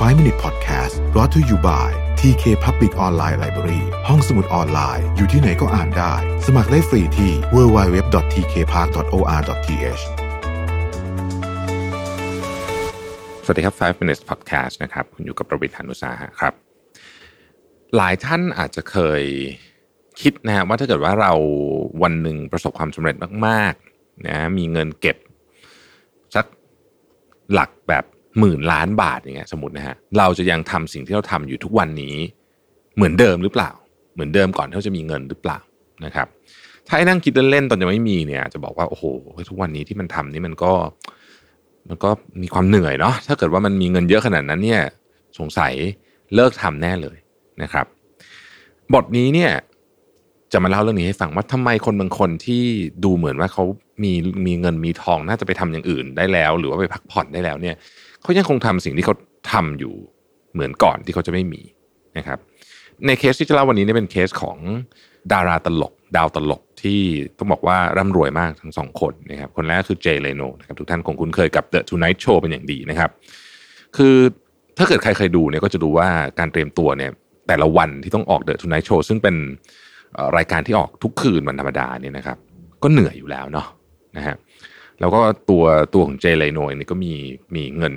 5 Minute Podcast brought to you by TK Public Online Library ห้องสมุดออนไลน์ อยู่ที่ไหนก็อ่านได้ สมัครได้ฟรีที่ www.tkpark.or.th สวัสดีครับ 5 minutes podcast นะครับ คุณอยู่กับประวิทยานุสาหะครับ หลายท่านอาจจะเคยคิดนะฮะว่าถ้าเกิดว่าเราวันหนึ่งประสบความสำเร็จมากๆนะมีเงินเก็บสักหลักแบบ หมื่นล้านบาทอย่างเงี้ยสมมตินะฮะเราจะยังทำสิ่งที่เราทำอยู่ทุกวันนี้ เหมือนเดิมหรือเปล่า เหมือนเดิมก่อนที่เราจะมีเงินหรือเปล่านะครับ ถ้าให้นั่งคิดเล่นๆตอนยังไม่มีเนี่ยจะบอกว่าโอ้โหทุกวันนี้ที่มันทำนี่มันก็ มันก็มีความเหนื่อยเนาะถ้าเกิดว่ามันมีเงินเยอะขนาดนั้นเนี่ยสงสัยเลิกทำแน่เลยนะครับ บทนี้เนี่ยจะมาเล่าเรื่องนี้ให้ฟังว่าทำไมคนบางคนที่ดูเหมือนว่าเขามีมีเงินมีทองน่าจะไปทำอย่างอื่นได้แล้ว หรือว่าไปพักผ่อนได้แล้วเนี่ย เขายังคงทำสิ่งที่เขาทำอยู่เหมือนก่อนที่เขาจะไม่มีนะครับ ในเคสที่จะเล่าวันนี้เนี่ยเป็นเคสของดาราตลก ดาวตลกที่ต้องบอกว่าร่ำรวยมากทั้งสองคนนะครับคนแรกคือเจเลโนนะครับทุกท่านคงคุ้นเคยกับ The Tonight Show เป็นอย่างดีนะครับ คือถ้าเกิดใครเคยดูเนี่ยก็จะดูว่าการเตรียมตัวเนี่ยแต่ละวันที่ต้องออก The Tonight Show ซึ่งเป็นรายการที่ออกทุกคืนวันธรรมดาเนี่ยนะครับ ก็เหนื่อยอยู่แล้วเนาะนะฮะ แล้วก็ตัวตัวของเจเลโนนี่ก็มีมีเงิน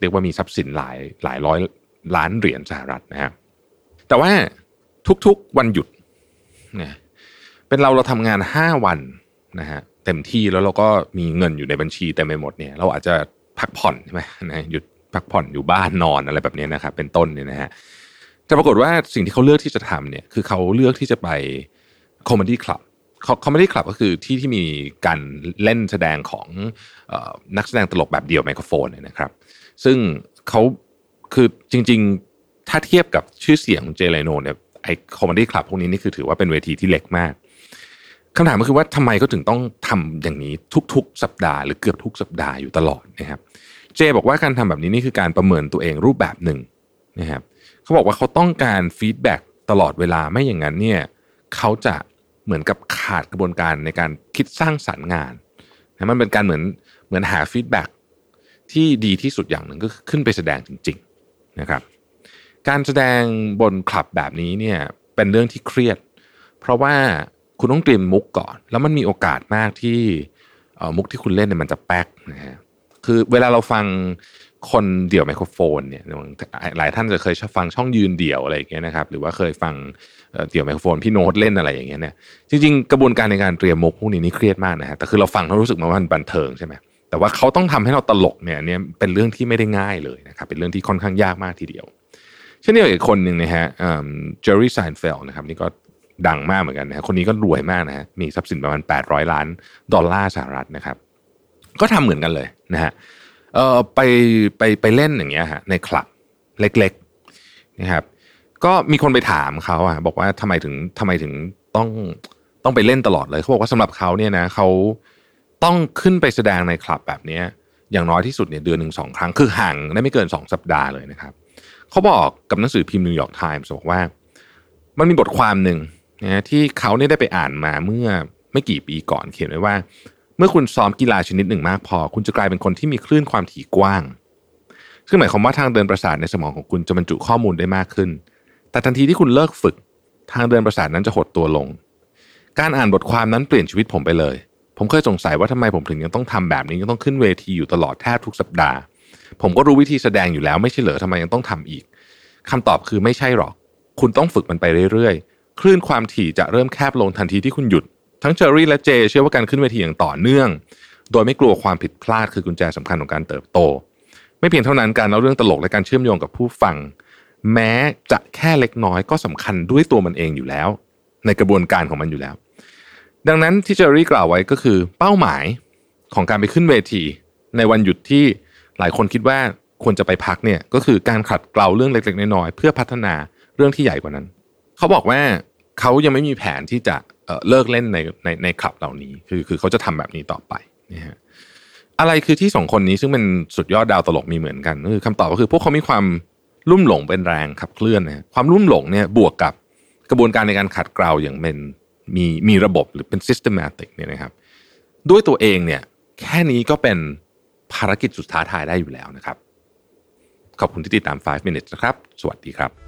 เรียกว่ามีทรัพย์สินหลายหลายร้อยล้านเหรียญสหรัฐนะฮะแต่ว่าทุกๆวันหยุดเนี่ยเป็นเราเราทำงานห้าวันนะฮะเต็มที่แล้วเราก็มีเงินอยู่ในบัญชีเต็มไปหมดเนี่ย เราอาจจะพักผ่อนใช่ไหมนะหยุดพักผ่อนอยู่บ้านนอนอะไรแบบนี้นะครับเป็นต้นเนี่ยนะฮะแต่ปรากฏว่าสิ่งที่เขาเลือกที่จะทำเนี่ยคือเขาเลือกที่จะไป comedy club comedy club ก็คือที่ที่มีการเล่นแสดงของออนักแสดงตลกแบบเดี่ยวไมโครโฟนนะครับ ซึ่งเขาคือจริง ๆ ถ้าเทียบกับชื่อเสียงของเจเลโนเนี่ยไอ comedy club พวกนี้นี่คือถือว่าเป็นเวทีที่เล็กมากคำถามก็คือว่าทำไมเขาถึงต้องทำอย่างนี้ทุก ๆ สัปดาห์หรือเกือบทุกสัปดาห์อยู่ตลอดนะครับเจบอกว่าการทำแบบนี้นี่คือการประเมินตัวเองรูปแบบหนึ่งนะครับเขาบอกว่าเขาต้องการ feedback ตลอดเวลาไม่อย่างนั้นเนี่ยเขาจะ เหมือนกับขาดกระบวนการในการคิดสร้างสรรค์งานนะมันเป็นการเหมือนเหมือนหา feedback ที่ดีที่สุดอย่างหนึ่งก็คือขึ้นไปแสดงจริง ๆนะครับ การแสดงบนคลับแบบนี้เนี่ยเป็นเรื่องที่เครียด เพราะว่าคุณต้องเตรียมมุกก่อน แล้วมันมีโอกาสมากที่มุกที่คุณเล่นเนี่ยมันจะแป๊กนะฮะคือเวลาเราฟัง คนเดี่ยวไมโครโฟนเนี่ยหลายท่านจะเคยชอบฟังช่องยืนเดี่ยวอะไรอย่างเงี้ยนะครับหรือว่าเคยฟังเดี่ยวไมโครโฟนพี่โน้ตเล่นอะไรอย่างเงี้ยเนี่ยจริงๆกระบวนการในการเตรียมมุกพวกนี้นี่เครียดมากนะฮะแต่คือเราฟังเรารู้สึกว่ามันบันเทิงใช่ไหมแต่ว่าเขาต้องทำให้เราตลกเนี่ยเนี่ยเป็นเรื่องที่ไม่ได้ง่ายเลยนะครับเป็นเรื่องที่ค่อนข้างยากมากทีเดียว เช่นเดียวกับอีกคนหนึ่งนะฮะเจอร์รี่ไซน์เฟลนะครับนี่ก็ดังมากเหมือนกันนะฮะคนนี้ก็รวยมากนะฮะมีทรัพย์สินประมาณ 800 ล้านดอลลาร์สหรัฐนะครับก็ทำเหมือนกันเลยนะฮะ เออไปไปไปเล่นอย่างเงี้ยฮะในคลับเล็กๆนะครับ ก็มีคนไปถามเขาอะบอกว่าทำไมถึงทำไมถึงต้องต้องไปเล่นตลอดเลยเขาบอกว่าสำหรับเขาเนี่ยนะเขาต้องขึ้นไปแสดงในคลับแบบเนี้ยอย่างน้อยที่สุดเนี่ยเดือนหนึ่งสองครั้งคือห่างได้ไม่เกินสองสัปดาห์เลยนะครับเขาบอกกับหนังสือพิมพ์นิวยอร์กไทมส์บอกว่า มันมีบทความหนึ่งนะที่เขาเนี่ยได้ไปอ่านมาเมื่อไม่กี่ปีก่อนเขียนไว้ว่า เมื่อคุณซ้อมกีฬาชนิดหนึ่งมากพอ คุณจะกลายเป็นคนที่มีคลื่นความถี่กว้าง ซึ่งหมายความว่าทางเดินประสาทในสมองของคุณจะบรรจุข้อมูลได้มากขึ้น แต่ทันทีที่คุณเลิกฝึก ทางเดินประสาทนั้นจะหดตัวลง การอ่านบทความนั้นเปลี่ยนชีวิตผมไปเลย ผมเคยสงสัยว่าทำไมผมถึงยังต้องทำแบบนี้ยังต้องขึ้นเวทีอยู่ตลอดแทบทุกสัปดาห์ ผมก็รู้วิธีแสดงอยู่แล้วไม่ใช่เหรอทำไมยังต้องทำอีกคำตอบคือไม่ใช่หรอก คุณต้องฝึกมันไปเรื่อยๆ คลื่นความถี่จะเริ่มแคบลงทันทีที่คุณหยุด ทั้งเจอรี่และเจ เชื่อว่าการขึ้นเวทีอย่างต่อเนื่อง โดยไม่กลัวความผิดพลาดคือกุญแจสำคัญของการเติบโต ไม่เพียงเท่านั้นการเล่าเรื่องตลกและการเชื่อมโยงกับผู้ฟัง แม้จะแค่เล็กน้อยก็สำคัญด้วยตัวมันเองอยู่แล้ว ในกระบวนการของมันอยู่แล้ว ดังนั้นที่เจอรี่กล่าวไว้ก็คือเป้าหมายของการไปขึ้นเวที ในวันหยุดที่หลายคนคิดว่าควรจะไปพักเนี่ยก็คือการขัดเกลาเรื่องเล็กๆน้อยๆเพื่อพัฒนาเรื่องที่ใหญ่กว่านั้น เขาบอกว่า เขายังไม่มีแผนที่จะเเลิกเล่นในในในคลับเหล่านี้ คือคือเขาจะทำแบบนี้ต่อไปนะฮะอะไรคือที่สองคนนี้ซึ่งเป็นสุดยอดดาวตลกมีเหมือนกันคือคำตอบก็คือพวกเขามีความลุ่มหลงเป็นแรงขับเคลื่อนนะฮะความลุ่มหลงเนี่ยบวกกับกระบวนการในการขัดเกลาอย่างเป็นมีมีระบบหรือเป็น systematic เนี่ยนะครับ ด้วยตัวเองเนี่ยแค่นี้ก็เป็นภารกิจสุดท้าทายได้อยู่แล้วนะครับ ขอบคุณที่ติดตาม 5 minutes นะครับ สวัสดีครับ